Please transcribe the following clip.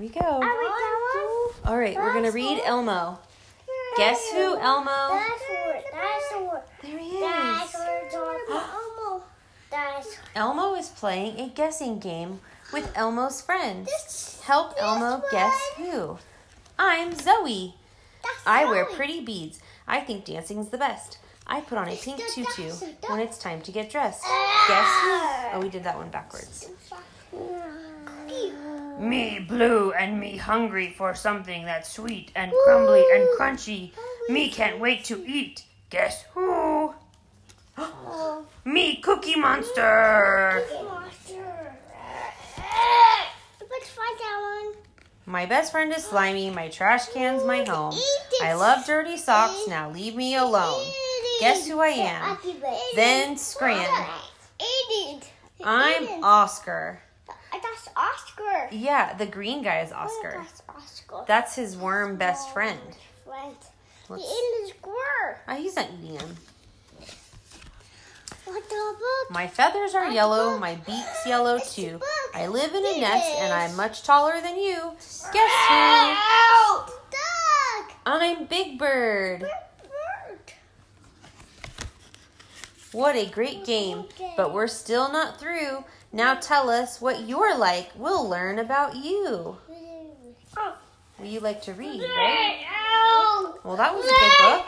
Here we go. Are we going? All right, we're gonna read Elmo. Guess who, Elmo? There he is. Dinosaur. Elmo. Dinosaur. Elmo is playing a guessing game with Elmo's friends. Help Elmo guess who. I'm Zoe. I wear pretty beads. I think dancing's the best. I put on a pink tutu when it's time to get dressed. Guess who? Oh, we did that one backwards. Me blue and me hungry for something that's sweet and crumbly and crunchy. Me can't wait to eat. Guess who? Oh. Me cookie monster. Monster. Let's find that one. My best friend is slimy. My trash can's my home. I love dirty socks. Now leave me alone. Guess who I am? Then scram. I'm Oscar. That's Oscar. Yeah, the green guy is Oh, Oscar. that's Oscar. That's his worm best friend. Friend. He ate his square. Oh, ah, he's not eating him. What the book? My feathers are yellow. My beak's yellow too. I live in a nest and I'm much taller than you. Guess who? Duck! I'm Big. Bird. What a great game. But we're still not through. Now tell us what you're like. We'll learn about you. Well, you like to read, right? Well, that was a good book.